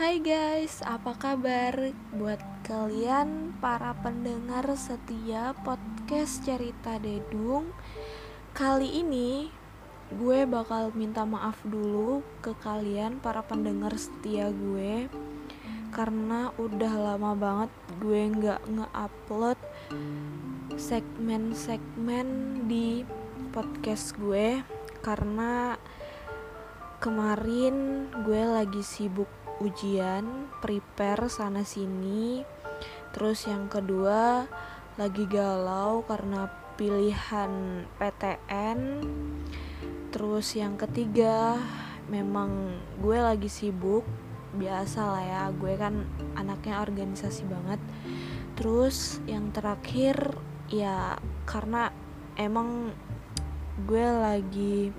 Hai guys, apa kabar buat kalian para pendengar setia podcast cerita Dedung? Kali ini gue bakal minta maaf dulu ke kalian para pendengar setia gue karena udah lama banget gue nggak nge-upload segmen-segmen di podcast gue karena kemarin gue lagi sibuk ujian prepare sana sini. Terus yang kedua lagi galau karena pilihan PTN terus yang ketiga memang gue lagi sibuk biasa lah ya gue kan anaknya organisasi banget. Terus yang terakhir ya karena emang gue lagi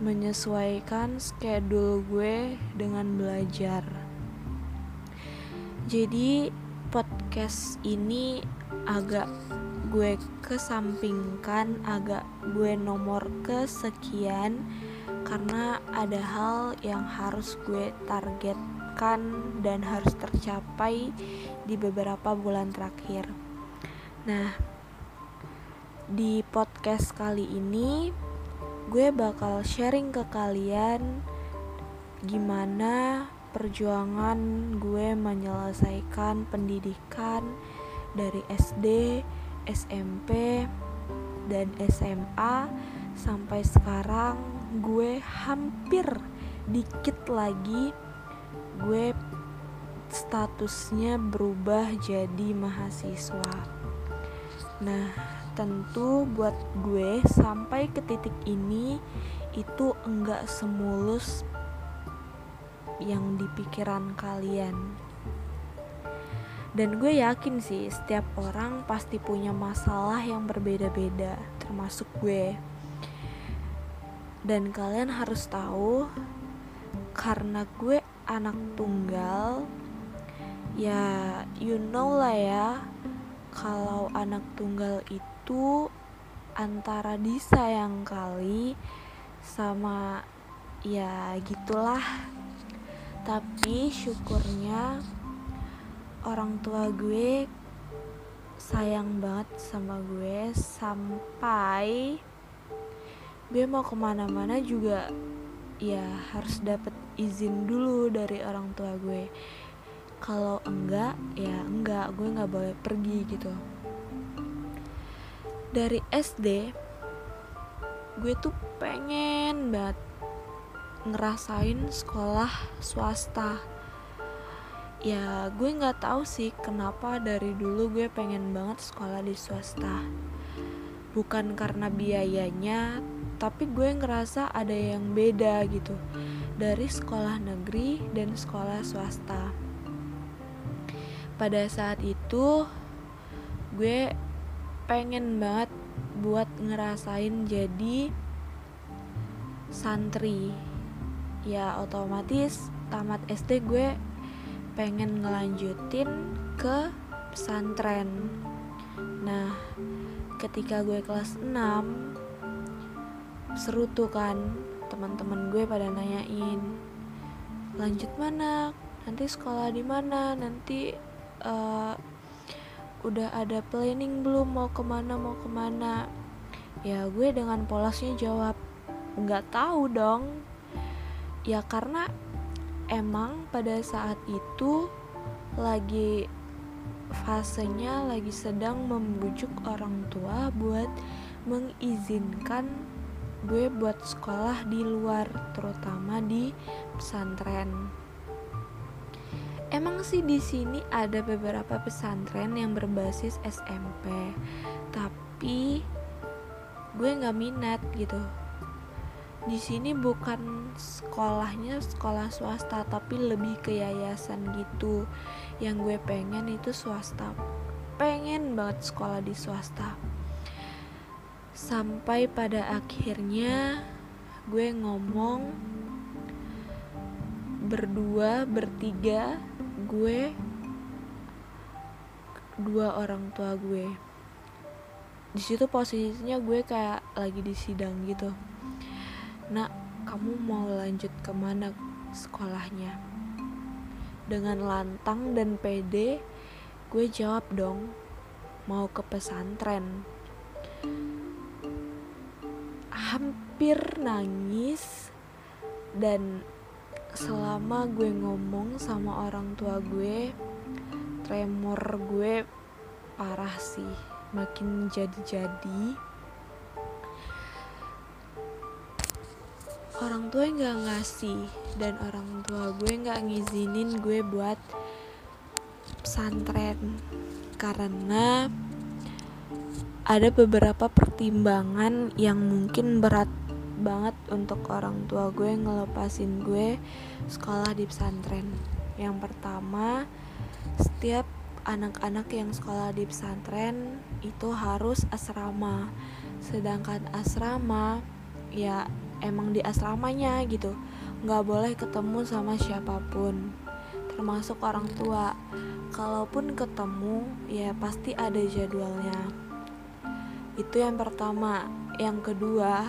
menyesuaikan schedule gue dengan belajar jadi podcast ini agak gue kesampingkan agak gue nomor kesekian karena ada hal yang harus gue targetkan dan harus tercapai di beberapa bulan terakhir. Nah, di podcast kali ini gue bakal sharing ke kalian gimana perjuangan gue menyelesaikan pendidikan dari SD, SMP, dan SMA sampai sekarang gue hampir dikit lagi gue statusnya berubah jadi mahasiswa. Nah, tentu buat gue sampai ke titik ini itu enggak semulus yang di pikiran kalian. Dan gue yakin sih setiap orang pasti punya masalah yang berbeda-beda, termasuk gue dan kalian harus tahu karena gue anak tunggal ya you know lah ya kalau anak tunggal itu antara disayang kali sama ya gitulah. Tapi syukurnya orang tua gue sayang banget sama gue sampai gue mau ke mana-mana juga ya harus dapet izin dulu dari orang tua gue. Kalau enggak ya enggak gue nggak boleh pergi gitu dari SD gue tuh pengen banget ngerasain sekolah swasta. Ya gue nggak tahu sih kenapa dari dulu gue pengen banget sekolah di swasta. Bukan karena biayanya tapi gue ngerasa ada yang beda gitu dari sekolah negeri dan sekolah swasta. Pada saat itu gue pengen banget buat ngerasain jadi santri. Ya otomatis tamat SD gue pengen ngelanjutin ke pesantren. Nah ketika gue kelas 6 seru tuh kan teman-teman gue pada nanyain lanjut mana? Nanti sekolah di mana? Nanti uh, udah ada planning belum mau ke mana mau ke mana? Ya gue dengan polosnya jawab nggak tahu dong. Ya karena emang pada saat itu lagi fasenya lagi sedang membujuk orang tua buat mengizinkan gue buat sekolah di luar terutama di pesantren emang sih di sini ada beberapa pesantren yang berbasis SMP tapi gue nggak minat gitu. Di sini bukan sekolahnya sekolah swasta tapi lebih ke yayasan gitu. Yang gue pengen itu swasta. Pengen banget sekolah di swasta. Sampai pada akhirnya gue ngomong berdua bertiga gue dua orang tua gue. Di situ posisinya gue kayak lagi di sidang gitu. Nak kamu mau lanjut ke mana sekolahnya? Dengan lantang dan pede gue jawab dong mau ke pesantren. Hampir nangis dan selama gue ngomong sama orang tua gue tremor gue parah sih makin jadi-jadi. Orang tua nggak ngasih dan orang tua gue nggak ngizinin gue buat pesantren. Karena ada beberapa pertimbangan yang mungkin berat banget untuk orang tua gue ngelepasin gue sekolah di pesantren. Yang pertama, setiap anak-anak yang sekolah di pesantren itu harus asrama. Sedangkan asrama ya emang di asramanya gitu, nggak boleh ketemu sama siapa pun, termasuk orang tua. Kalaupun ketemu, ya pasti ada jadwalnya. Itu yang pertama. Yang kedua,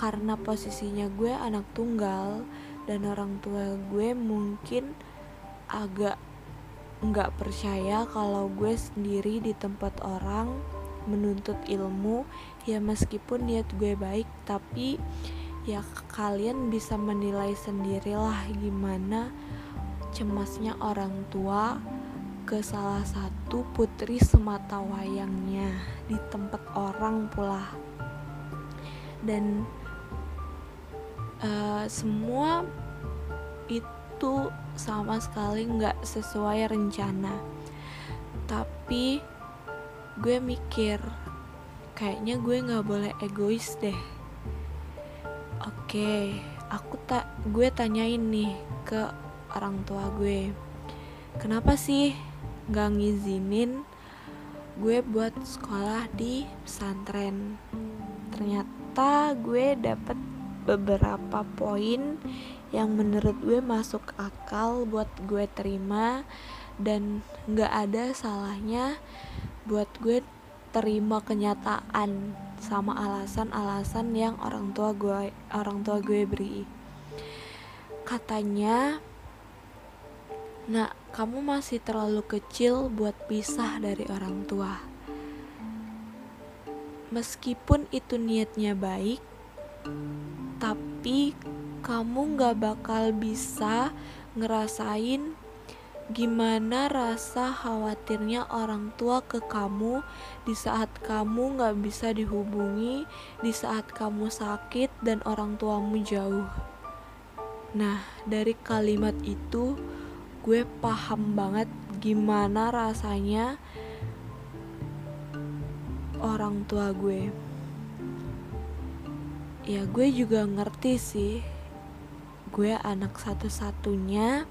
karena posisinya gue anak tunggal dan orang tua gue mungkin agak nggak percaya kalau gue sendiri di tempat orang menuntut ilmu. Ya meskipun niat gue baik tapi ya kalian bisa menilai sendirilah gimana cemasnya orang tua ke salah satu putri semata wayangnya di tempat orang pula. Dan uh, semua itu sama sekali nggak sesuai rencana. Tapi gue mikir kayaknya gue nggak boleh egois deh. Oke aku tak gue tanyain nih ke orang tua gue. Kenapa sih nggak ngizinin gue buat sekolah di pesantren? Ternyata gue dapet beberapa poin yang menurut gue masuk akal buat gue terima dan gak ada salahnya buat gue terima kenyataan sama alasan-alasan yang orang tua gue orang tua gue beri. Katanya nak kamu masih terlalu kecil buat pisah dari orang tua. Meskipun itu niatnya baik tapi kamu gak bakal bisa ngerasain gimana rasa khawatirnya orang tua ke kamu di saat kamu gak bisa dihubungi, di saat kamu sakit dan orang tuamu jauh. Nah, dari kalimat itu gue paham banget gimana rasanya orang tua gue ya gue juga ngerti sih. Gue anak satu-satunya.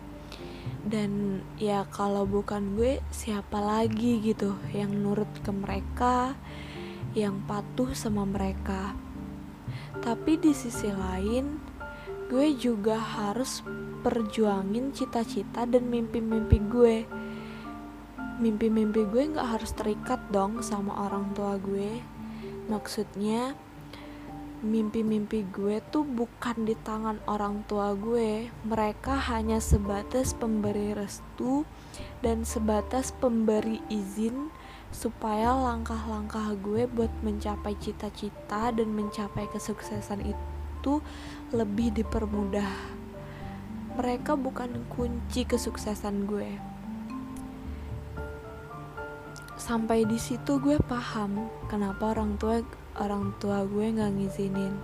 Dan ya kalau bukan gue siapa lagi gitu yang nurut ke mereka yang patuh sama mereka. Tapi di sisi lain gue juga harus perjuangin cita-cita dan mimpi-mimpi gue. Mimpi-mimpi gue gak harus terikat dong sama orang tua gue. Maksudnya mimpi-mimpi gue tuh bukan di tangan orang tua gue. Mereka hanya sebatas pemberi restu dan sebatas pemberi izin supaya langkah-langkah gue buat mencapai cita-cita dan mencapai kesuksesan itu lebih dipermudah. Mereka bukan kunci kesuksesan gue. Sampai di situ gue paham kenapa orang tua orang tua gue nggak ngizinin.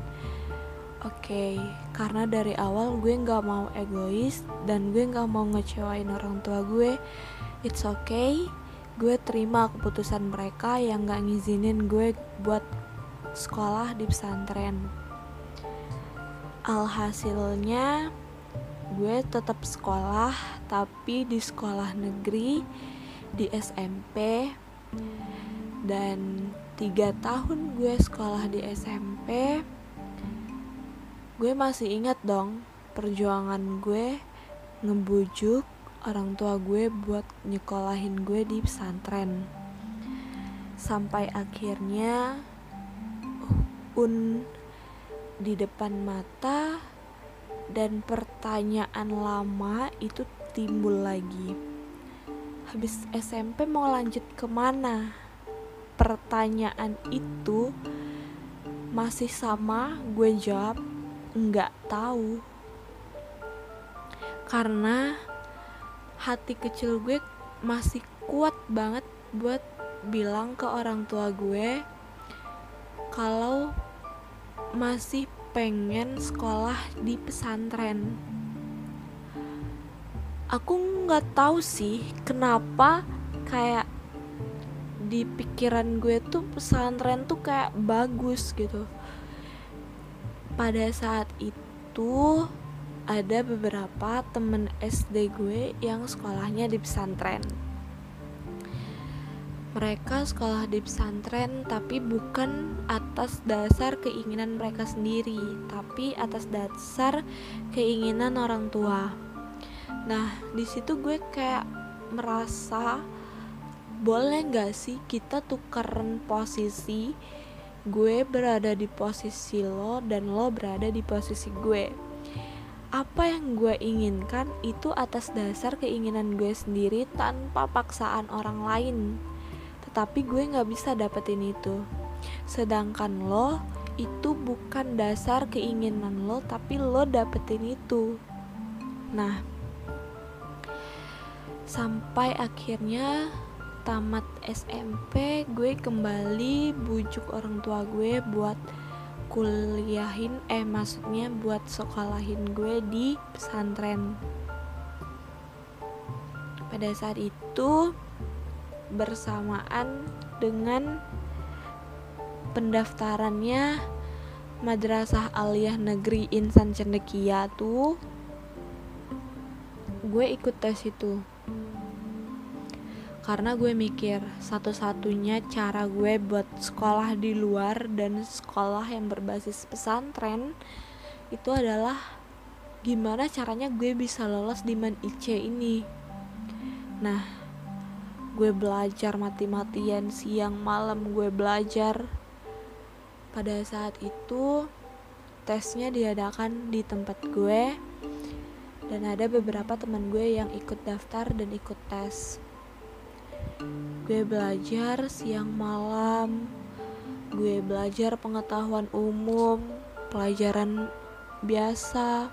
Oke okay, karena dari awal gue nggak mau egois dan gue nggak mau ngecewain orang tua gue it's okay. Gue terima keputusan mereka yang nggak ngizinin gue buat sekolah di pesantren. Alhasilnya gue tetap sekolah tapi di sekolah negeri di SMP dan tiga tahun gue sekolah di SMP gue masih ingat dong perjuangan gue ngebujuk orang tua gue buat nyekolahin gue di pesantren. Sampai akhirnya un di depan mata dan pertanyaan lama itu timbul lagi. Habis SMP mau lanjut ke mana pertanyaan itu masih sama gue jawab nggak tahu. Karena hati kecil gue masih kuat banget buat bilang ke orang tua gue kalau masih pengen sekolah di pesantren. Aku nggak tahu sih kenapa kayak di pikiran gue tuh pesantren tuh kayak bagus gitu. Pada saat itu ada beberapa temen SD gue yang sekolahnya di pesantren. Mereka sekolah di pesantren tapi bukan atas dasar keinginan mereka sendiri tapi atas dasar keinginan orang tua. Nah di situ gue kayak merasa boleh nggak sih kita tukeran posisi gue berada di posisi lo dan lo berada di posisi gue? Apa yang gue inginkan itu atas dasar keinginan gue sendiri tanpa paksaan orang lain. Tetapi gue nggak bisa dapetin itu. Sedangkan lo itu bukan dasar keinginan lo tapi lo dapetin itu. Nah sampai akhirnya tamat SMP gue kembali bujuk orang tua gue buat kuliahin eh maksudnya buat sekolahin gue di pesantren. Pada saat itu bersamaan dengan pendaftarannya Madrasah Aliyah Negeri Insan Cendekia tuh gue ikut tes itu karena gue mikir satu-satunya cara gue buat sekolah di luar dan sekolah yang berbasis pesantren itu adalah gimana caranya gue bisa lolos di Man IC ini. Nah gue belajar mati-matian siang malam gue belajar. Pada saat itu tesnya diadakan di tempat gue dan ada beberapa teman gue yang ikut daftar dan ikut tes gue belajar siang malam. Gue belajar pengetahuan umum pelajaran biasa.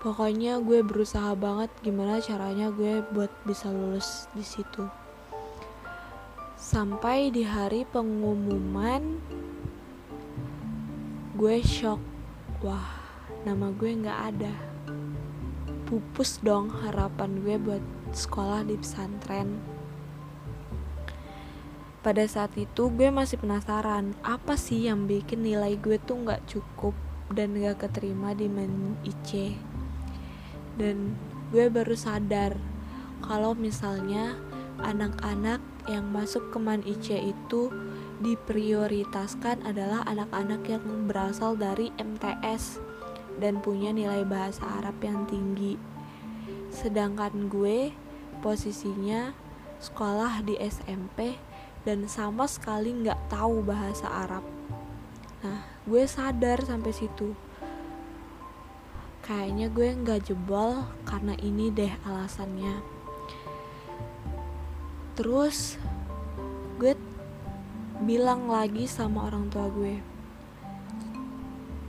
Pokoknya gue berusaha banget gimana caranya gue buat bisa lulus di situ. Sampai di hari pengumuman gue shock. Wah nama gue nggak ada. Pupus dong harapan gue buat sekolah di pesantren pada saat itu gue masih penasaran apa sih yang bikin nilai gue tuh nggak cukup dan gak keterima di men IC dan gue baru sadar kalau misalnya anak-anak yang masuk ke man IC itu diprioritaskan adalah anak-anak yang berasal dari MTS dan punya nilai bahasa Arab yang tinggi. Sedangkan gue posisinya sekolah di SMP dan sama sekali nggak tahu bahasa Arab. Nah, gue sadar sampai situ. Kayaknya gue nggak jebol karena ini deh alasannya. Terus gue bilang lagi sama orang tua gue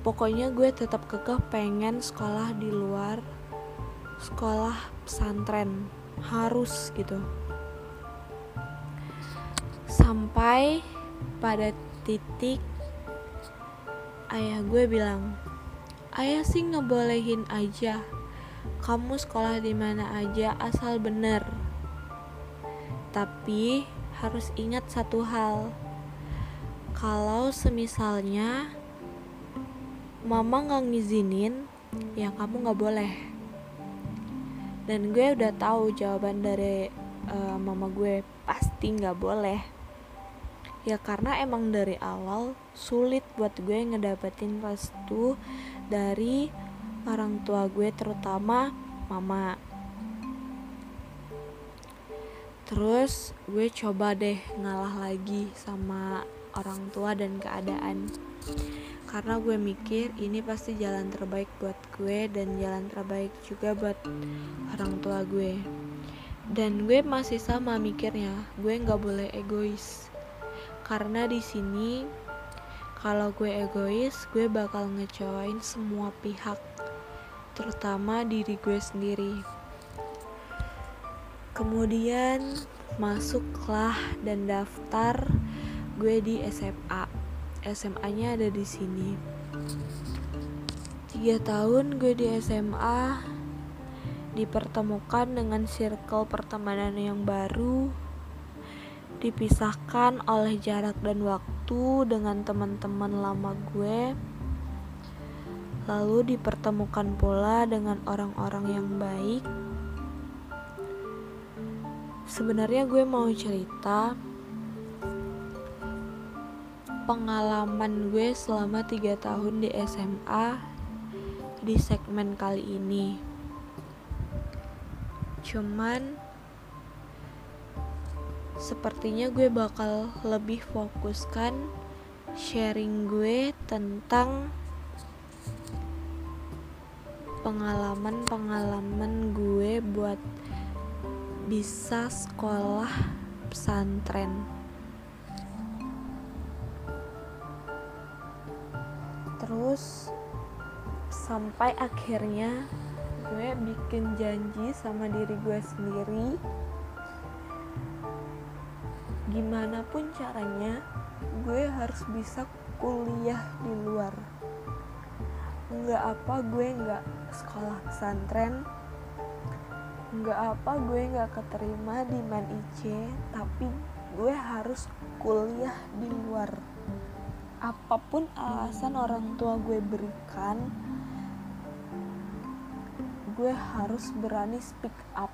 pokoknya gue tetap kekeh pengen sekolah di luar sekolah pesantren harus gitu. Sampai pada titik ayah gue bilang ayah sih ngebolehin aja. Kamu sekolah di mana aja asal bener. Tapi harus ingat satu hal. Kalau semisalnya mama nggak ngizinin ya kamu nggak boleh dan gue udah tahu jawaban dari uh, mama gue pasti nggak boleh. Ya karena emang dari awal sulit buat gue ngedapetin restu dari orang tua gue terutama mama. Terus gue coba deh ngalah lagi sama orang tua dan keadaan karena gue mikir ini pasti jalan terbaik buat gue dan jalan terbaik juga buat orang tua gue. Dan gue masih sama mikirnya gue nggak boleh egois. Karena di sini kalau gue egois gue bakal ngecewain semua pihak terutama diri gue sendiri. Kemudian masuklah dan daftar gue di SMA SMA nya ada di sini. Tiga tahun gue di SMA dipertemukan dengan circle pertemanan yang baru dipisahkan oleh jarak dan waktu dengan teman-teman lama gue lalu dipertemukan pula dengan orang-orang yang baik. Sebenarnya gue mau cerita pengalaman gue selama 3 tahun di SMA di segmen kali ini cuman sepertinya gue bakal lebih fokuskan sharing gue tentang pengalaman-pengalaman gue buat bisa sekolah pesantren. Terus sampai akhirnya gue bikin janji sama diri gue sendiri. Gimana pun caranya gue harus bisa kuliah di luar. Nggak apa gue nggak sekolah pesantren. Nggak apa gue nggak keterima di Man IC tapi gue harus kuliah di luar apa pun alasan orang tua gue berikan gue harus berani speak up.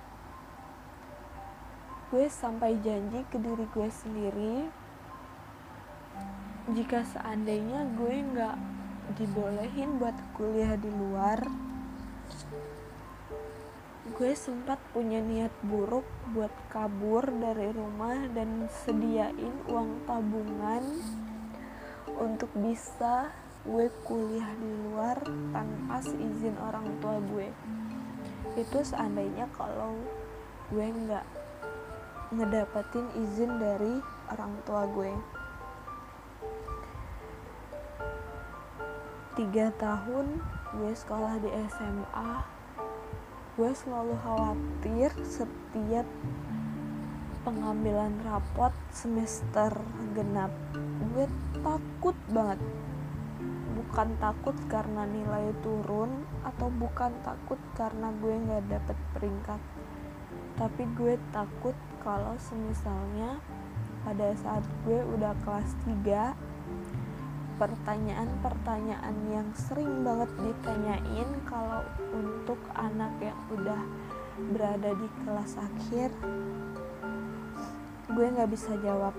Gue sampai janji ke diri gue sendiri jika seandainya gue nggak dibolehin buat kuliah di luar gue sempat punya niat buruk buat kabur dari rumah dan sediain uang tabungan untuk bisa gue kuliah di luar tanpa izin orang tua gue. Itu seandainya kalau gue nggak ngedapetin izin dari orang tua gue. Tiga tahun gue sekolah di SMA gue selalu khawatir setiap pengambilan rapot semester genap. Gue takut banget. Bukan takut karena nilai turun atau bukan takut karena gue nggak dapet peringkat. Tapi gue takut kalau semisalnya pada saat gue udah kelas 3 pertanyaan-pertanyaan yang sering banget ditanyain kalau untuk anak yang udah berada di kelas akhir gue nggak bisa jawab.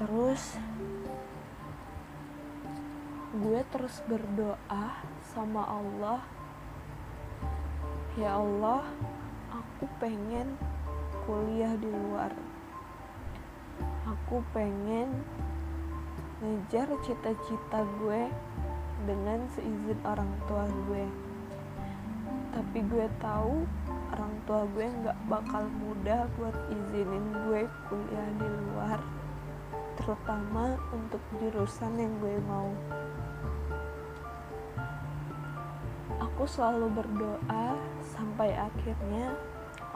Terus gue terus berdoa sama Allah. Ya Allah aku pengen kuliah di luar. Aku pengen ngejar cita-cita gue dengan seizin orang tua gue. Tapi gue tahu tua gue nggak bakal mudah buat izinin gue kuliah di luar terutama untuk jurusan yang gue mau. Aku selalu berdoa sampai akhirnya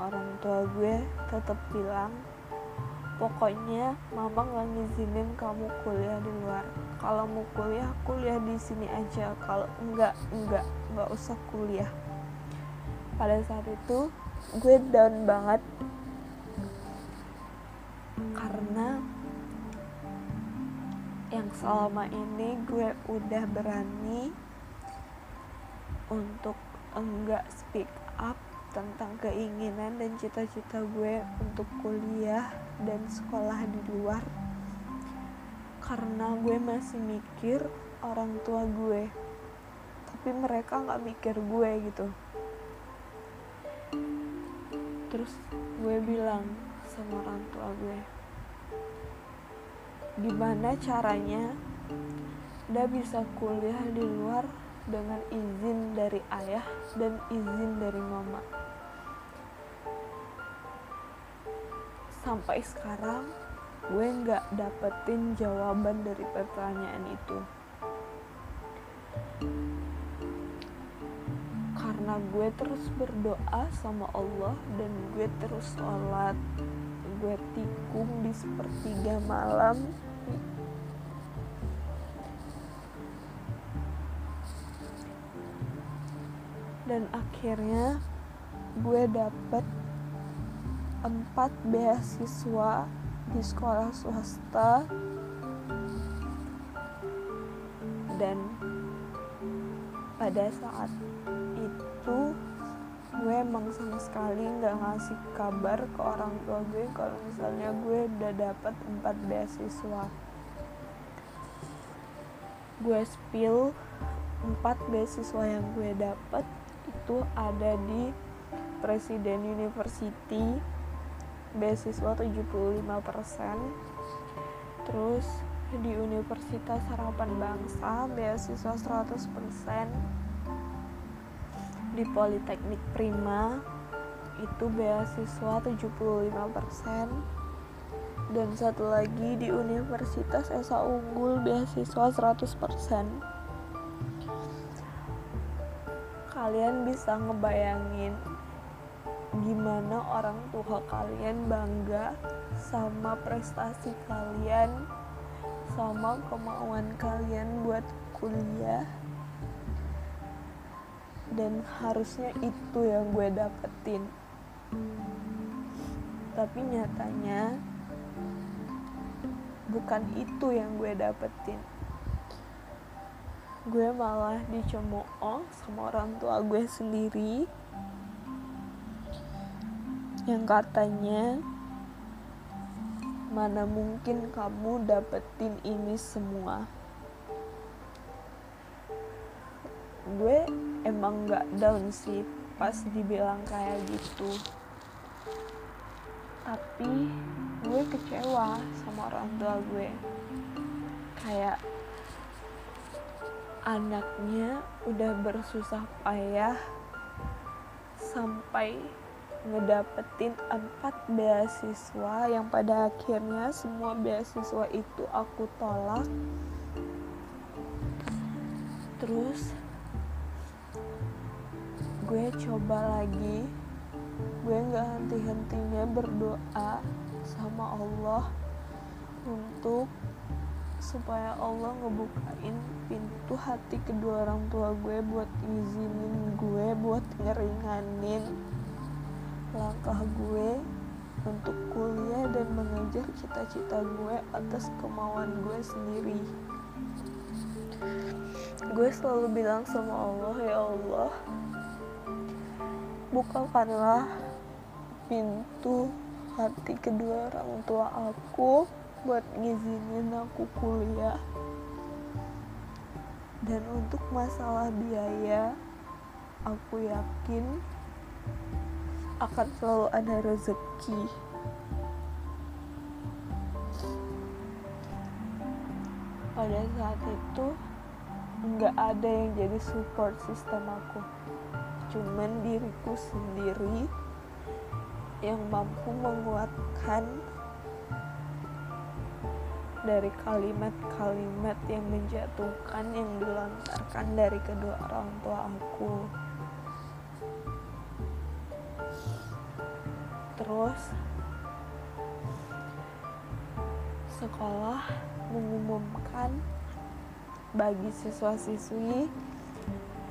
orang tua gue tetap bilang pokoknya mama nggak ngizinin kamu kuliah di luar. Kalau mau kuliah kuliah di sini aja. Kalau enggak enggak nggak usah kuliah. Pada saat itu gue down banget. Karena yang selama ini gue udah berani untuk enggak speak up tentang keinginan dan cita-cita gue untuk kuliah dan sekolah di luar. Karena gue masih mikir orang tua gue tapi mereka nggak mikir gue gitu terus gue bilang sama orang tua gue gimana caranya udah bisa kuliah di luar dengan izin dari ayah dan izin dari mama? Sampai sekarang gue nggak dapetin jawaban dari pertanyaan itu karena gue terus berdoa sama Allah dan gue terus sholat. Gue tikung di sepertiga malam. Dan akhirnya gue dapet empat beasiswa di sekolah swasta. Dan pada saat itu gue emang sama sekali nggak ngasih kabar ke orang tua gue kalau misalnya gue udah dapet empat beasiswa. Gue spill empat beasiswa yang gue dapet itu ada di Presiden University beasiswa 75% terus di Universitas Harapan Bangsa beasiswa 100% di Politeknik Prima itu beasiswa 75% dan satu lagi di Universitas Esa Unggul beasiswa 100% kalian bisa ngebayangin gimana orang tua kalian bangga sama prestasi kalian sama kemauan kalian buat kuliah dan harusnya itu yang gue dapetin. Tapi nyatanya bukan itu yang gue dapetin. Gue malah dicemooh sama orang tua gue sendiri yang katanya mana mungkin kamu dapetin ini semua? Gue emang gak down sih pas dibilang kayak gitu. Tapi gue kecewa sama orang tua gue. Kayak anaknya udah bersusah payah sampai ngedapetin empat beasiswa yang pada akhirnya semua beasiswa itu aku tolak. Terus gue coba lagi. Gue nggak henti-hentinya berdoa sama Allah untuk supaya Allah ngebukain pintu hati kedua orang tua gue buat izinin gue buat ngeringanin langkah gue untuk kuliah dan mengejar cita-cita gue atas kemauan gue sendiri. Gue selalu bilang sama Allah ya Allah bukakanlah pintu hati kedua orang tua aku buat ngizinin aku kuliah. Dan untuk masalah biaya aku yakin akan selalu ada rezeki. Pada saat itu nggak ada yang jadi support system aku cuman diriku sendiri yang mampu menguatkan dari kalimat-kalimat yang menjatuhkan yang dilontarkan dari kedua orang tua aku. Terus sekolah mengumumkan bagi siswa-siswi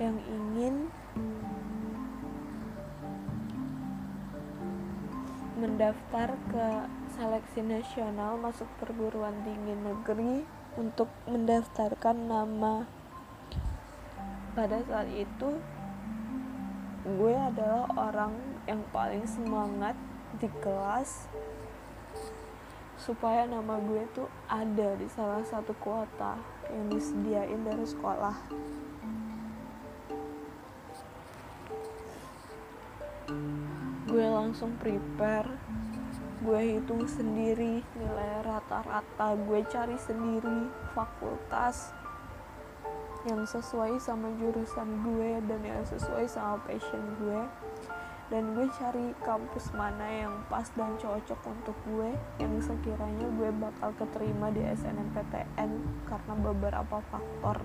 yang ingin mendaftar ke seleksi nasional masuk perguruan tinggi negeri untuk mendaftarkan nama. Pada saat itu gue adalah orang yang paling semangat di kelas supaya nama gue tuh ada di salah satu kuota yang disediain dari sekolah. Gue langsung prepare gue hitung sendiri nilai rata-rata gue cari sendiri fakultas yang sesuai sama jurusan gue dan yang sesuai sama passion gue. Dan gue cari kampus mana yang pas dan cocok untuk gue yang sekiranya gue bakal keterima di SNMPTN karena beberapa faktor.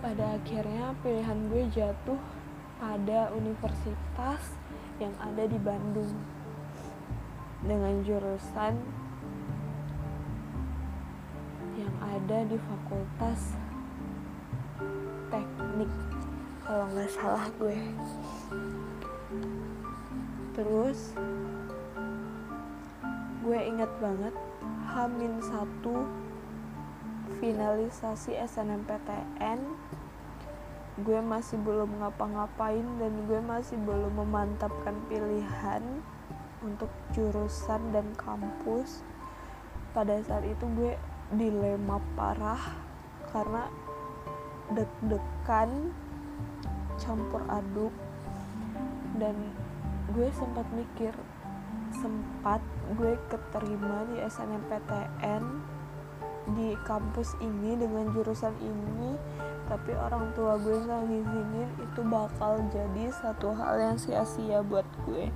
Pada akhirnya pilihan gue jatuh pada universitas yang ada di Bandung. Dengan jurusan yang ada di fakultas teknik kalau nggak salah gue. Terus gue ingat banget Hamin satu finalisasi SNMPTN gue masih belum ngapa-ngapain dan gue masih belum memantapkan pilihan untuk jurusan dan kampus pada saat itu gue dilema parah karena deg-degan campur aduk dan gue sempat mikir sempat gue keterima di SNMPTN di kampus ini dengan jurusan ini tapi orang tua gue nggak ngizinin itu bakal jadi satu hal yang sia-sia buat gue.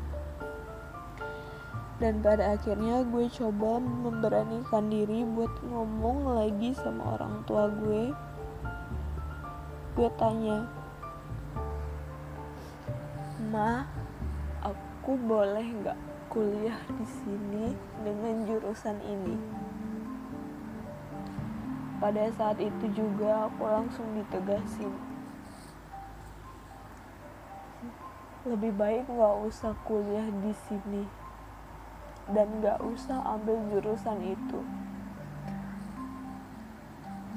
Dan pada akhirnya gue coba memberanikan diri buat ngomong lagi sama orang tua gue. Gue tanya ma aku boleh nggak kuliah di sini dengan jurusan ini pada saat itu juga aku langsung ditegasin. Lebih baik nggak usah kuliah di sini dan nggak usah ambil jurusan itu.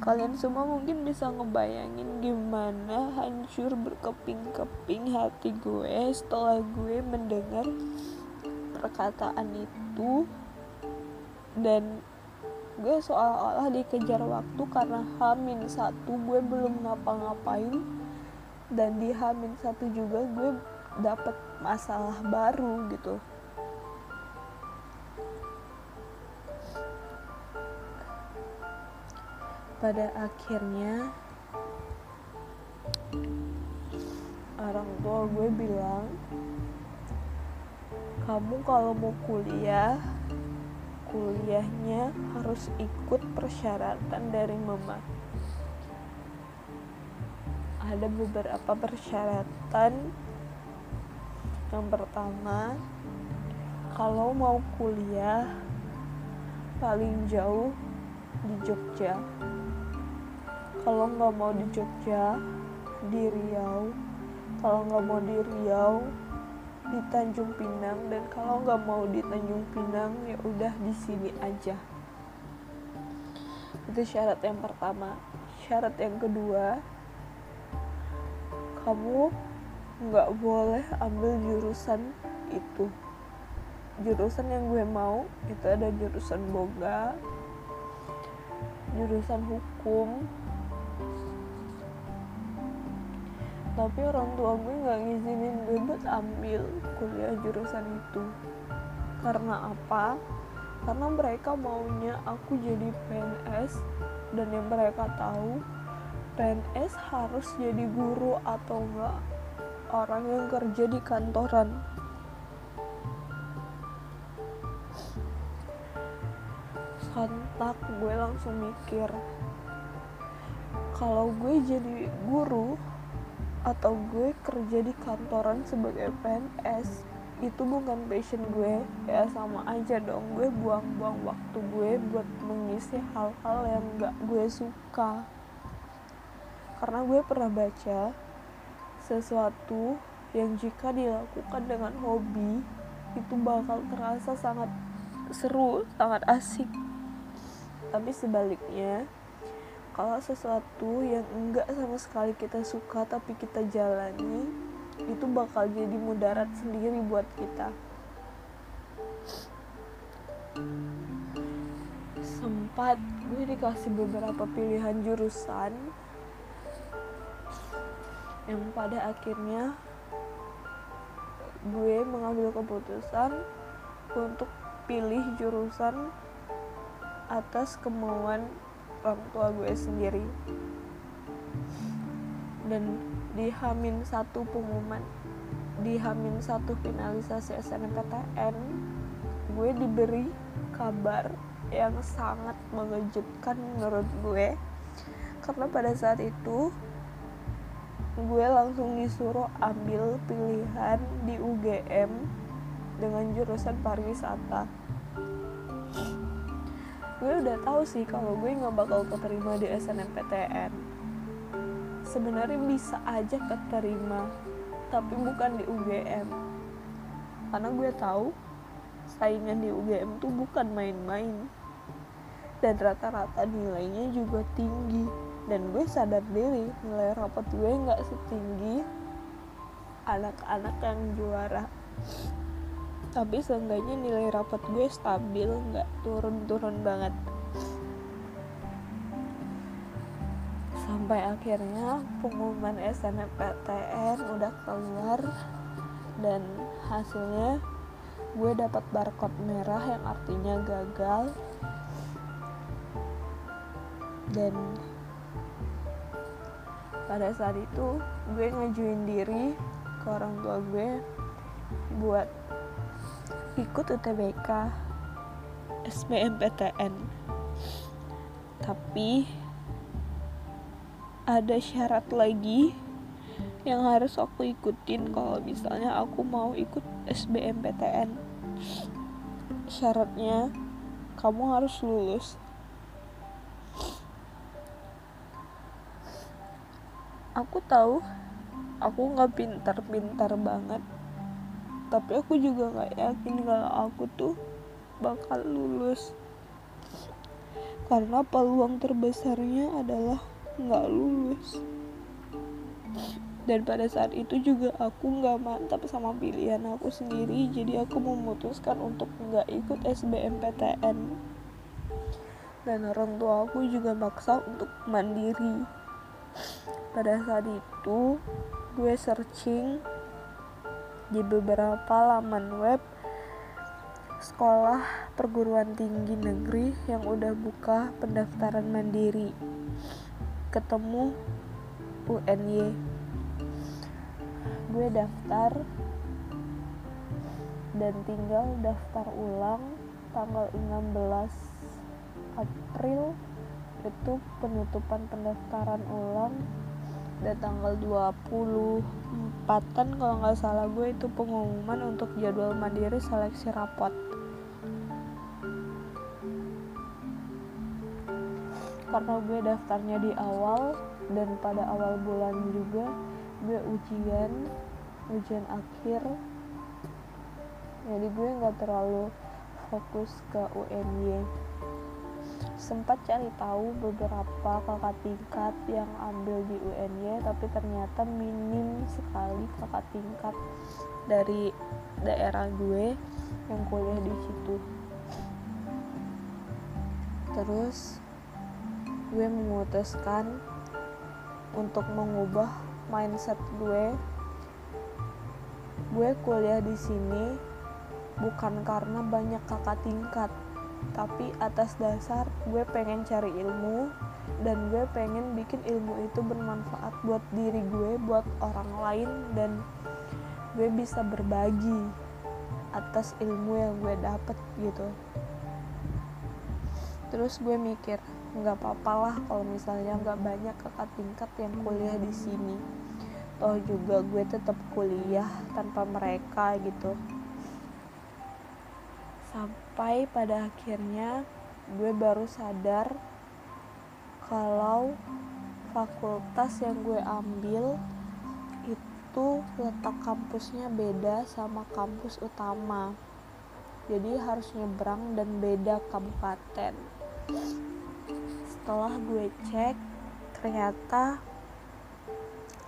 Kalian semua mungkin bisa ngebayangin gimana hancur berkeping-keping hati gue setelah gue mendengar perkataan itu. Dan gue seolah-olah dikejar waktu karena Hamin satu gue belum ngapa-ngapain. Dan di Hamin satu juga gue dapet masalah baru gitu. Pada akhirnya orang tua gue bilang kamu kalau mau kuliah kuliahnya harus ikut persyaratan dari mama. Ada beberapa persyaratan. Yang pertama kalau mau kuliah paling jauh di Jogja. Kalau nggak mau di Jogja di Riau. Kalau nggak mau di Riau di Tanjung Pinang dan kalau nggak mau di Tanjung Pinang ya udah di sini aja. Itu syarat yang pertama. Syarat yang kedua kamu nggak boleh ambil jurusan itu. Jurusan yang gue mau itu ada jurusan boga jurusan hukum tapi orang tua gue nggak ngizinin gue buat ambil kuliah jurusan itu. Karena apa? Karena mereka maunya aku jadi PNS dan yang mereka tahu PNS harus jadi guru atau enggak orang yang kerja di kantoran. Sontak gue langsung mikir. Kalau gue jadi guru atau gue kerja di kantoran sebagai PNS itu bukan passion gue. Ya sama aja dong. Gue buang-buang waktu gue buat mengisi hal-hal yang gak gue suka. Karena gue pernah baca sesuatu yang jika dilakukan dengan hobi itu bakal terasa sangat seru, sangat asik. Tapi sebaliknya kalau sesuatu yang enggak sama sekali kita suka tapi kita jalani itu bakal jadi mudarat sendiri buat kita. Sempat gue dikasih beberapa pilihan jurusan yang pada akhirnya gue mengambil keputusan untuk pilih jurusan atas kemauan orang tua gue sendiri. Dan di Hamin satu pengumuman di Hamin satu finalisasi SNMPTN gue diberi kabar yang sangat mengejutkan menurut gue. Karena pada saat itu gue langsung disuruh ambil pilihan di UGM dengan jurusan pariwisata gue udah tahu sih kalau gue nggak bakal keterima di SNMPTN sebenarnya bisa aja keterima tapi bukan di UGM karena gue tahu saingan di UGM tuh bukan main-main. Dan rata-rata nilainya juga tinggi. Dan gue sadar diri nilai rapat gue nggak setinggi anak-anak yang juara tapi seenggaknya nilai rapat gue stabil nggak turun-turun banget. Sampai akhirnya pengumuman SNMPTN udah keluar dan hasilnya gue dapat barcode merah yang artinya gagal. Dan pada saat itu gue ngajuin diri ke orang tua gue buat ikut UTBK SBMPTN tapi ada syarat lagi yang harus aku ikutin kalau misalnya aku mau ikut SBMPTN syaratnya kamu harus lulus. Aku tahu aku nggak pintar-pintar banget tapi aku juga nggak yakin kalau aku tuh bakal lulus. Karena peluang terbesarnya adalah nggak lulus. Dan pada saat itu juga aku nggak mantap sama pilihan aku sendiri. Jadi aku memutuskan untuk nggak ikut SBMPTN dan orang tua aku juga maksa untuk mandiri. Pada saat itu gue searching di beberapa laman web sekolah perguruan tinggi negeri yang udah buka pendaftaran mandiri. Ketemu UNY gue daftar dan tinggal daftar ulang tanggal 16 April. Itu penutupan pendaftaran ulang dan tanggal 24an kalau nggak salah gue itu pengumuman untuk jadwal mandiri seleksi rapot. Karena gue daftarnya di awal dan pada awal bulan juga gue ujian ujian akhir. Jadi gue nggak terlalu fokus ke UNY sempat cari tahu beberapa kakak tingkat yang ambil di UNY tapi ternyata minim sekali kakak tingkat dari daerah gue yang kuliah di situ. Terus gue memutuskan untuk mengubah mindset gue. Gue kuliah di sini bukan karena banyak kakak tingkat tapi atas dasar gue pengen cari ilmu dan gue pengen bikin ilmu itu bermanfaat buat diri gue buat orang lain dan gue bisa berbagi atas ilmu yang gue dapet gitu. Terus gue mikir nggak apa-apa lah kalau misalnya nggak banyak kakak tingkat yang kuliah di sini. Toh juga gue tetap kuliah tanpa mereka gitu sampai pada akhirnya gue baru sadar kalau fakultas yang gue ambil itu letak kampusnya beda sama kampus utama. Jadi harus nyebrang dan beda kabupaten. Setelah gue cek ternyata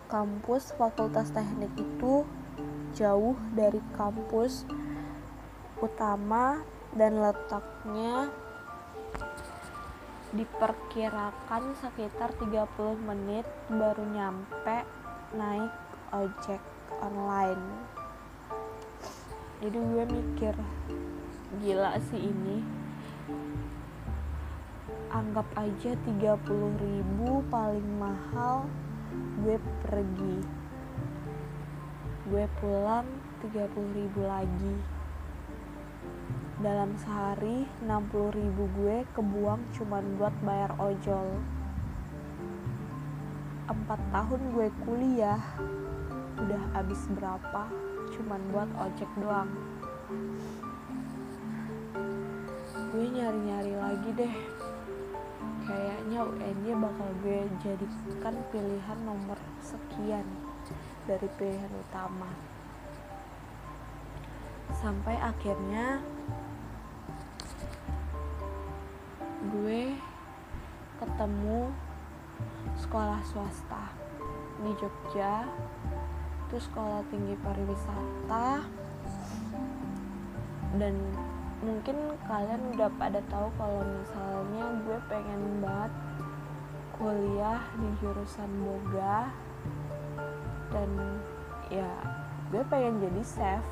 kampus fakultas teknik itu jauh dari kampus utama dan letaknya diperkirakan sekitar 30 menit baru nyampe naik ojek online. Jadi gue mikir gila sih ini. Anggap aja 30 ribu paling mahal gue pergi. Gue pulang 30 ribu lagi dalam sehari 60 ribu gue kebuang cuman buat bayar ojol. 4 tahun gue kuliah. Udah habis berapa? Cuman buat ojek doang. Gue nyari-nyari lagi deh. Kayaknya UNY bakal gue jadikan pilihan nomor sekian dari pilihan utama. Sampai akhirnya gue ketemu sekolah swasta di Jogja itu sekolah tinggi pariwisata. Dan mungkin kalian udah pada tahu kalau misalnya gue pengen banget kuliah di jurusan boga. Dan ya gue pengen jadi chef.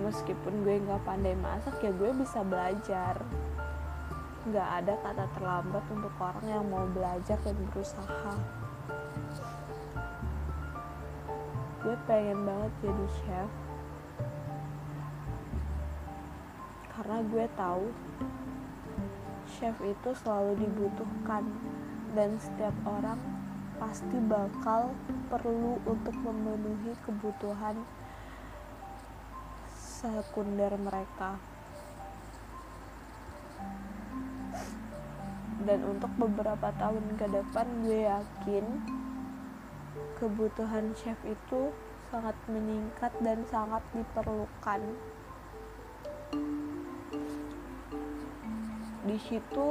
Meskipun gue nggak pandai masak ya gue bisa belajar nggak ada kata terlambat untuk orang yang mau belajar dan berusaha. Gue pengen banget jadi chef. Karena gue tahu chef itu selalu dibutuhkan dan setiap orang pasti bakal perlu untuk memenuhi kebutuhan sekunder mereka dan untuk beberapa tahun ke depan gue yakin kebutuhan chef itu sangat meningkat dan sangat diperlukan. Di situ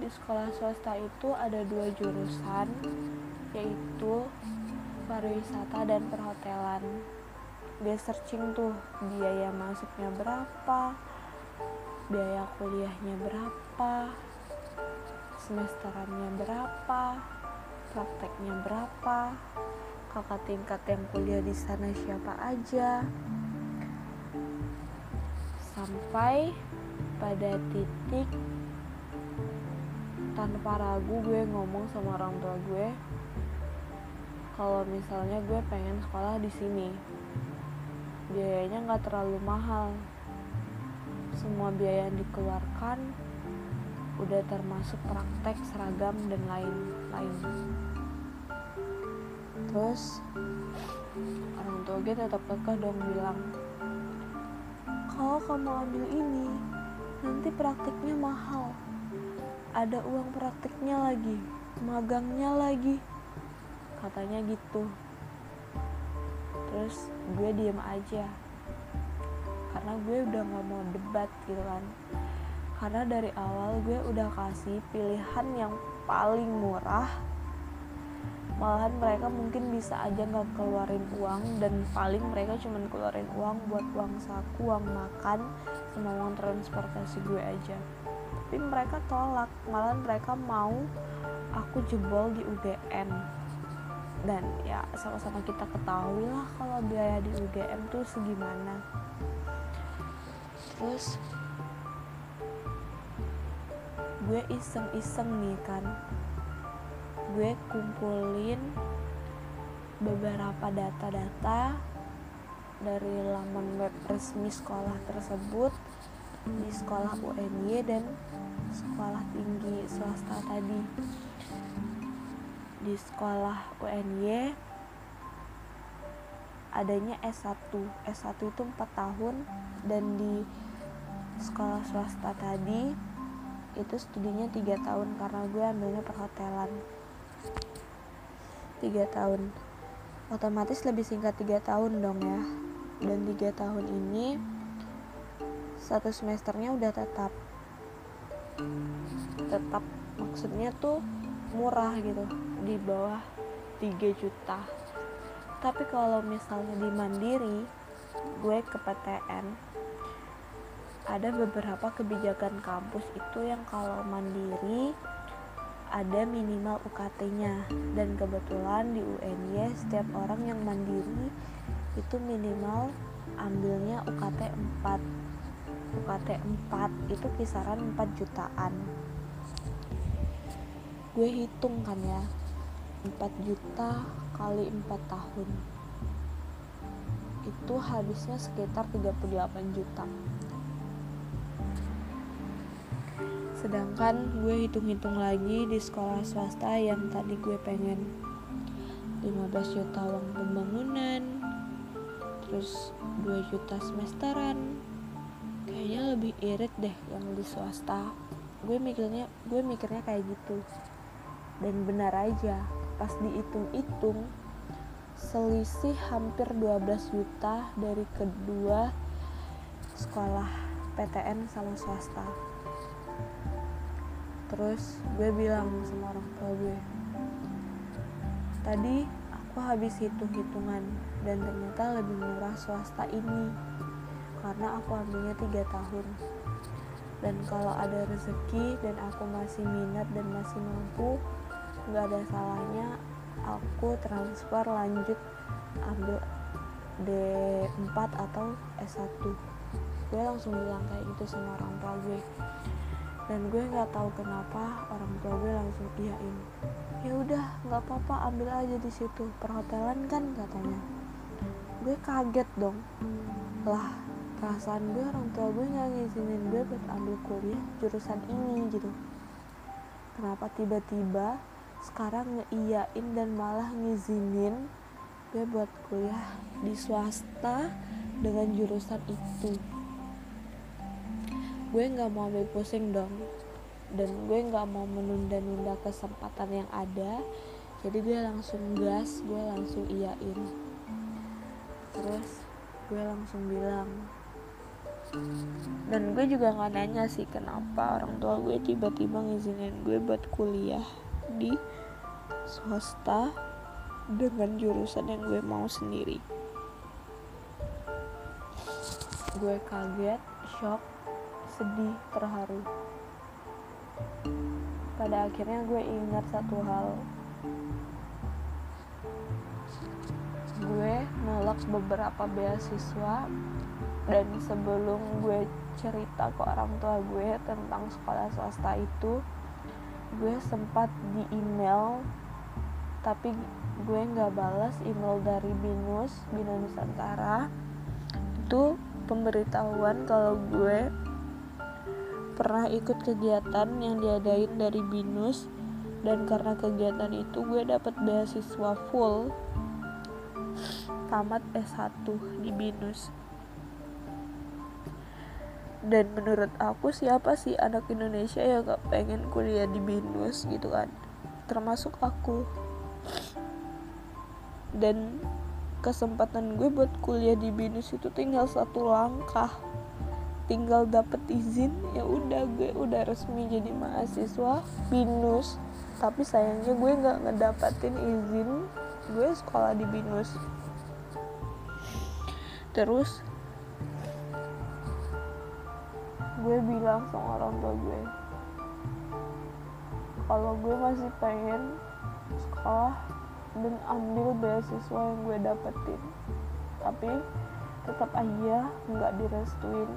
di sekolah swasta itu ada dua jurusan yaitu pariwisata dan perhotelan. Dia searching tuh biaya masuknya berapa, biaya kuliahnya berapa, semesterannya berapa, prakteknya berapa kakak tingkat yang kuliah di sana siapa aja. Sampai pada titik tanpa ragu gue ngomong sama orang tua gue kalau misalnya gue pengen sekolah di sini biayanya nggak terlalu mahal. Semua biaya yang dikeluarkan udah termasuk praktek seragam dan lain-lain terus orang tua gue tetap kekeh dong bilang kalau kamu ambil ini nanti prakteknya mahal. Ada uang prakteknya lagi magangnya lagi. Katanya gitu. Terus gue diem aja. Karena gue udah gak mau debat gitu kan karena dari awal gue udah kasih pilihan yang paling murah. Malahan mereka mungkin bisa aja nggak keluarin uang dan paling mereka cuma keluarin uang buat uang saku uang makan sama uang transportasi gue aja. Tapi mereka tolak malahan mereka mau aku jebol di UGM dan ya sama-sama kita ketahui lah kalau biaya di UGM tuh segimana. Terus gue iseng-iseng nih kan. Gue kumpulin beberapa data-data dari laman web resmi sekolah tersebut di sekolah UNY dan sekolah tinggi swasta tadi. Di sekolah UNY adanya S1 S1 itu 4 tahun dan di sekolah swasta tadi itu studinya tiga tahun karena gue ambilnya perhotelan. Tiga tahun. Otomatis lebih singkat tiga tahun dong ya. Dan tiga tahun ini satu semesternya udah tetap. Tetap maksudnya tuh murah gitu di bawah 3 juta. Tapi kalau misalnya di mandiri gue ke PTN ada beberapa kebijakan kampus itu yang kalau mandiri ada minimal UKT-nya dan kebetulan di UNY setiap orang yang mandiri itu minimal ambilnya UKT 4 UKT 4 itu kisaran 4 jutaan. Gue hitung kan ya 4 juta kali 4 tahun. Itu habisnya sekitar 38 juta sedangkan gue hitung-hitung lagi di sekolah swasta yang tadi gue pengen. 15 juta uang pembangunan terus 2 juta semesteran. Kayaknya lebih irit deh yang di swasta. Gue mikirnya gue mikirnya kayak gitu. Dan benar aja pas dihitung-hitung selisih hampir 12 juta dari kedua sekolah PTN sama swasta terus gue bilang sama orang tua gue tadi aku habis hitung-hitungan dan ternyata lebih murah swasta ini karena aku ambilnya tiga tahun. Dan kalau ada rezeki dan aku masih minat dan masih mampu nggak ada salahnya aku transfer lanjut ambil D4 atau S1 gue langsung bilang kayak gitu sama orang tua gue dan gue nggak tahu kenapa orang tua gue langsung iyain ya udah nggak apa-apa ambil aja di situ. Perhotelan kan katanya. Gue kaget dong. Lah perasaan gue orang tua gue nggak ngizinin gue buat ambil kuliah jurusan ini gitu. Kenapa tiba-tiba sekarang ngeiyain dan malah ngizinin gue buat kuliah di swasta dengan jurusan itu gue nggak mau ambil pusing dong. Dan gue nggak mau menunda-nunda kesempatan yang ada. Jadi gue langsung gas gue langsung iyain. Terus gue langsung bilang dan gue juga nggak nanya sih kenapa orang tua gue tiba-tiba ngizinin gue buat kuliah di swasta dengan jurusan yang gue mau sendiri. Gue kaget shock sedih terharu. Pada akhirnya gue ingat satu hal. Gue nolak beberapa beasiswa dan sebelum gue cerita ke orang tua gue tentang sekolah swasta itu gue sempat di email tapi gue nggak balas email dari binus bina nusantara. Itu pemberitahuan kalau gue pernah ikut kegiatan yang diadain dari binus dan karena kegiatan itu gue dapat beasiswa full tamat S1 di binus. Dan menurut aku siapa sih anak Indonesia yang gak pengen kuliah di binus gitu kan? Termasuk aku. Dan kesempatan gue buat kuliah di binus itu tinggal satu langkah tinggal dapet izin ya udah gue udah resmi jadi mahasiswa binus. Tapi sayangnya gue nggak ngedapatin izin gue sekolah di binus. Terus gue bilang sama orang tua gue kalau gue masih pengen sekolah dan ambil beasiswa yang gue dapetin tapi tetap aja nggak direstuin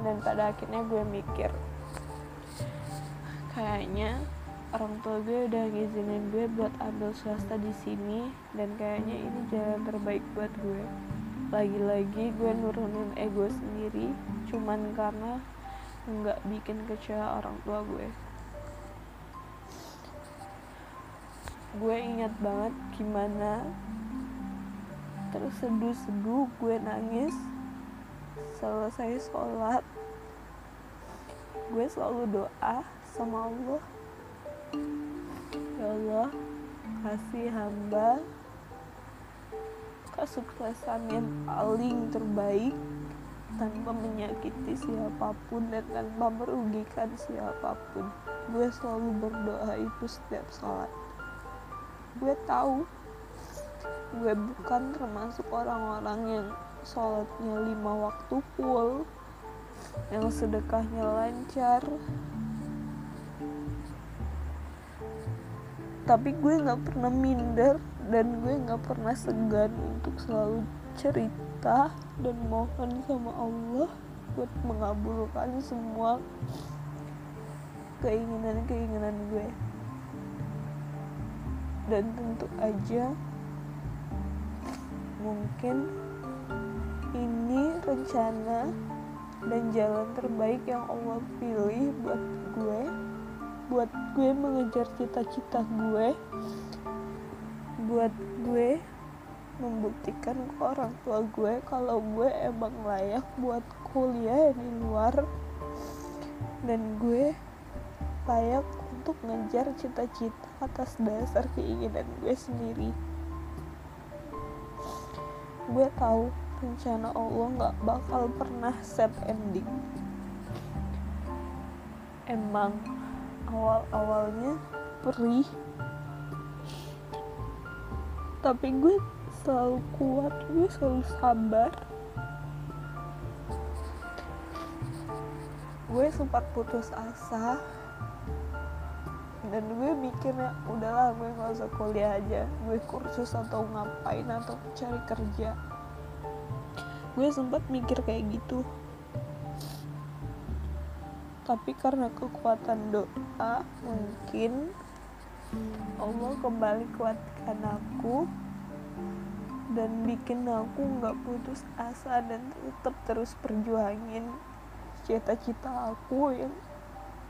dan pada akhirnya gue mikir kayaknya orang tua gue udah ngizinin gue buat ambil swasta di sini dan kayaknya ini jalan terbaik buat gue. Lagi-lagi gue nurunin ego sendiri cuman karena nggak bikin kecewa orang tua gue. Gue ingat banget gimana terseduh-seduh gue nangis selesai sholat gue selalu doa sama Allah. Ya Allah kasih hamba kesuksesan yang paling terbaik tanpa menyakiti siapa pun dan tanpa merugikan siapa pun. Gue selalu berdoa itu setiap sholat gue tahu gue bukan termasuk orang-orang yang sholatnya lima waktu full. Yang sedekahnya lancar. Tapi gue nggak pernah minder dan gue nggak pernah segan untuk selalu cerita dan mohon sama Allah buat mengabulkan semua keinginan-keinginan gue. Dan tentu aja mungkin ini rencana dan jalan terbaik yang Allah pilih buat gue. Buat gue mengejar cita-cita gue. Buat gue membuktikan ke orang tua gue kalau gue emang layak buat kuliah di luar. Dan gue layak untuk ngejar cita-cita atas dasar keinginan gue sendiri. Gue tahu rencana Allah gak bakal pernah set ending. Emang awal-awalnya perih. Tapi gue selalu kuat gue selalu sabar. Gue sempat putus asa. Dan gue mikirnya udahlah gue nggak usah kuliah aja. Gue kursus atau ngapain atau cari kerja gue sempat mikir kayak gitu. Tapi karena kekuatan doa mungkin Allah kembali kuatkan aku dan bikin aku nggak putus asa dan tetap terus perjuangin cita-cita aku yang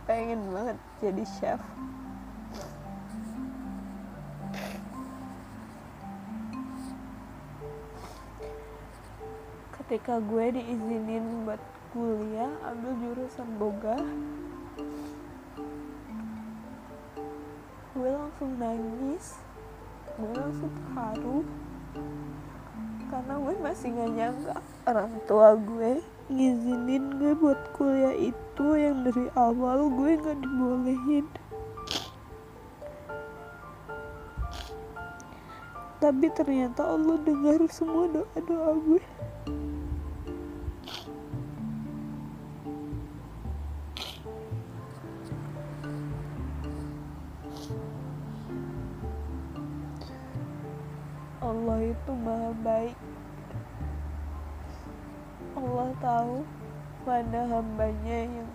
pengen banget jadi chef ketika gue diizinin buat kuliah ambil jurusan boga gue langsung nangis gue langsung terharu karena gue masih gak nyangka orang tua gue ngizinin gue buat kuliah itu yang dari awal gue gak dibolehin. Tapi ternyata Allah dengar semua doa-doa gue Allah itu maha baik. Allah tahu mana hambanya yang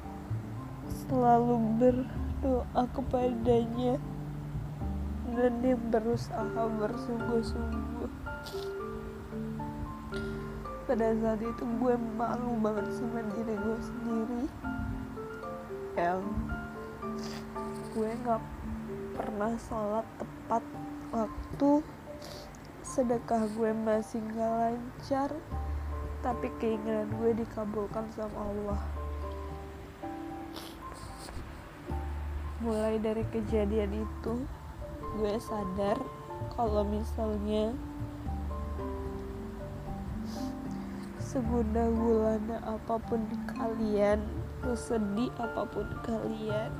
selalu berdoa kepadanya dan yang berusaha bersungguh-sungguh. Pada saat itu gue malu banget sama diri gue sendiri. Yang gue gak pernah sholat tepat waktu sedekah gue masih gak lancar tapi keinginan gue dikabulkan sama Allah. Mulai dari kejadian itu gue sadar kalau misalnya segunda gulana apa pun kalian sedih apa pun kalian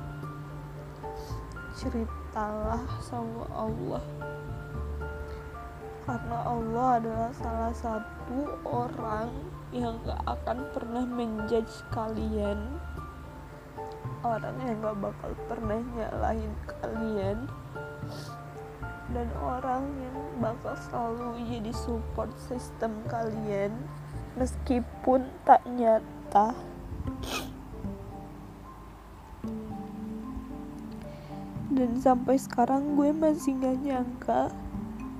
ceritalah sama Allah karena Allah adalah salah satu orang yang gak akan pernah menjudge kalian. Orang yang gak bakal pernah nyalahin kalian. Dan orang yang bakal selalu jadi support sistem kalian. Meskipun tak nyata. Dan sampai sekarang gue masih gak nyangka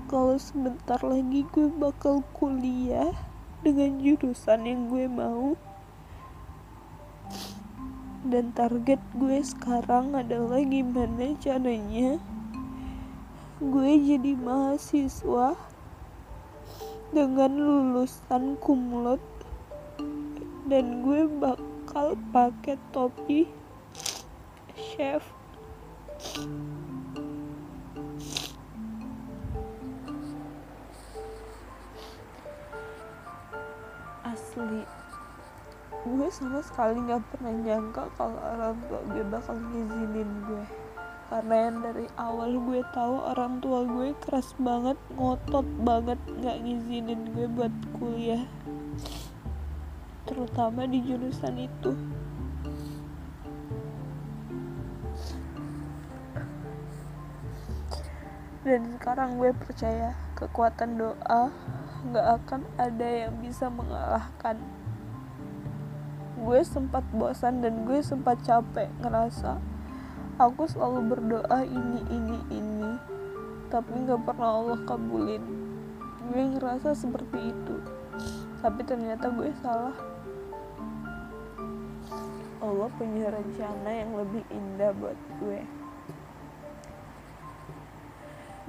kalau sebentar lagi gue bakal kuliah dengan jurusan yang gue mau. Dan target gue sekarang adalah gimana caranya gue jadi mahasiswa dengan lulusan kumlot. Dan gue bakal pakai topi chef asli gue sama sekali nggak pernah nyangka kalau orang tua gue bakal ngizinin gue. Karena yang dari awal gue tahu orang tua gue keras banget ngotot banget nggak ngizinin gue buat kuliah. Terutama di jurusan itu. Dan sekarang gue percaya kekuatan doa gak akan ada yang bisa mengalahkan. Gue sempat bosan dan gue sempat capek ngerasa aku selalu berdoa ini ini ini tapi gak pernah Allah kabulin. Gue ngerasa seperti itu tapi ternyata gue salah. Allah punya rencana yang lebih indah buat gue.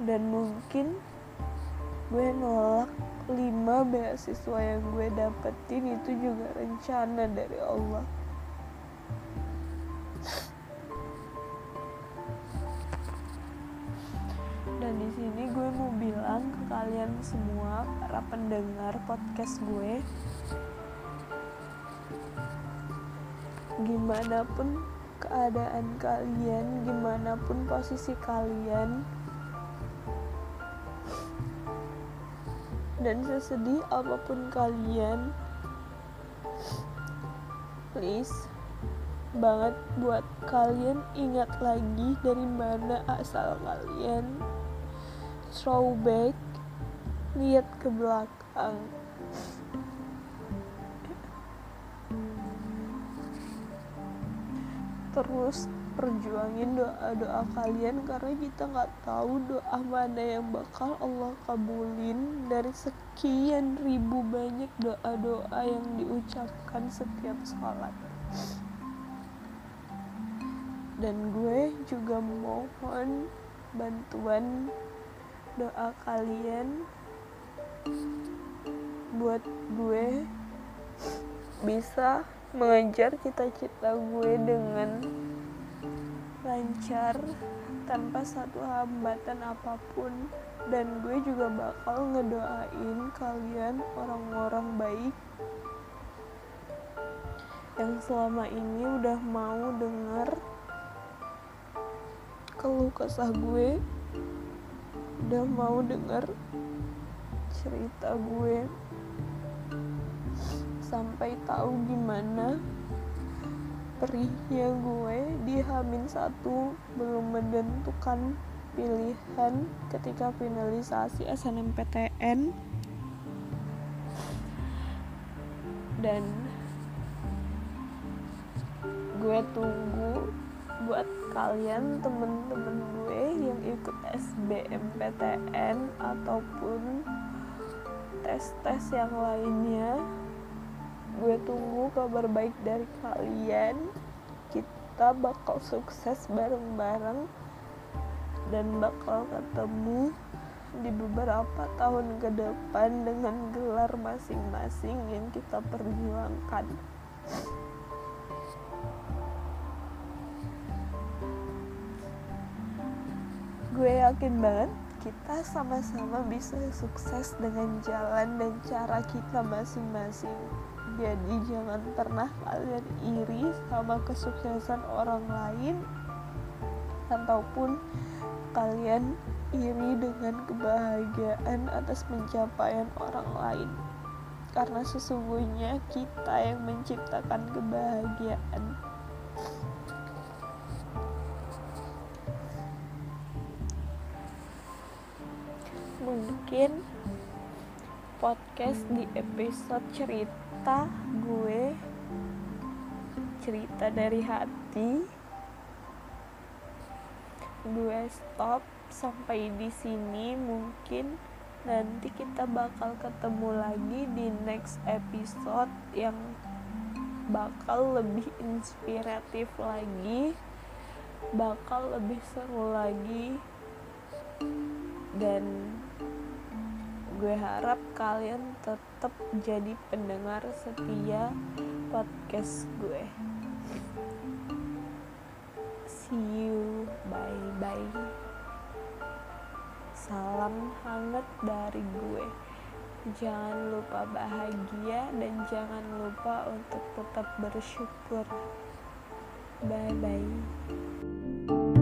Dan mungkin gue nolak lima beasiswa yang gue dapetin itu juga rencana dari Allah. Dan di sini gue mau bilang ke kalian semua para pendengar podcast gue gimana pun keadaan kalian gimana pun posisi kalian dan sesedih apa pun kalian please banget buat kalian ingat lagi dari mana asal kalian. Throwback lihat ke belakang. Terus perjuangin doa-doa kalian karena kita nggak tahu doa mana yang bakal Allah kabulin. Dari sekian ribu banyak doa-doa yang diucapkan setiap sholat. Dan gue juga mohon bantuan doa kalian buat gue bisa mengejar cita-cita gue dengan lancar tanpa satu hambatan apa pun. Dan gue juga bakal ngedoain kalian orang-orang baik yang selama ini udah mau denger keluh kesah gue udah mau denger cerita gue sampai tahu gimana perihnya gue di Hamin satu belum menentukan pilihan ketika finalisasi SNMPTN dan gue tunggu buat kalian temen-temen gue yang ikut SBMPTN ataupun tes-tes yang lainnya gue tunggu kabar baik dari kalian. Kita bakal sukses bareng-bareng dan bakal ketemu di beberapa tahun ke depan dengan gelar masing-masing yang kita perjuangkan. Gue yakin banget kita sama-sama bisa sukses dengan jalan dan cara kita masing-masing jadi jangan pernah kalian iri sama kesuksesan orang lain ataupun kalian iri dengan kebahagiaan atas pencapaian orang lain. Karena sesungguhnya kita yang menciptakan kebahagiaan. Mungkin podcast di episode cerita gue cerita dari hati. Gue stop sampai di sini mungkin nanti kita bakal ketemu lagi di next episode yang bakal lebih inspiratif lagi bakal lebih seru lagi dan gue harap kalian tetap jadi pendengar setia podcast gue. See you. Bye bye salam hangat dari gue. Jangan lupa bahagia dan jangan lupa untuk tetap bersyukur. Bye bye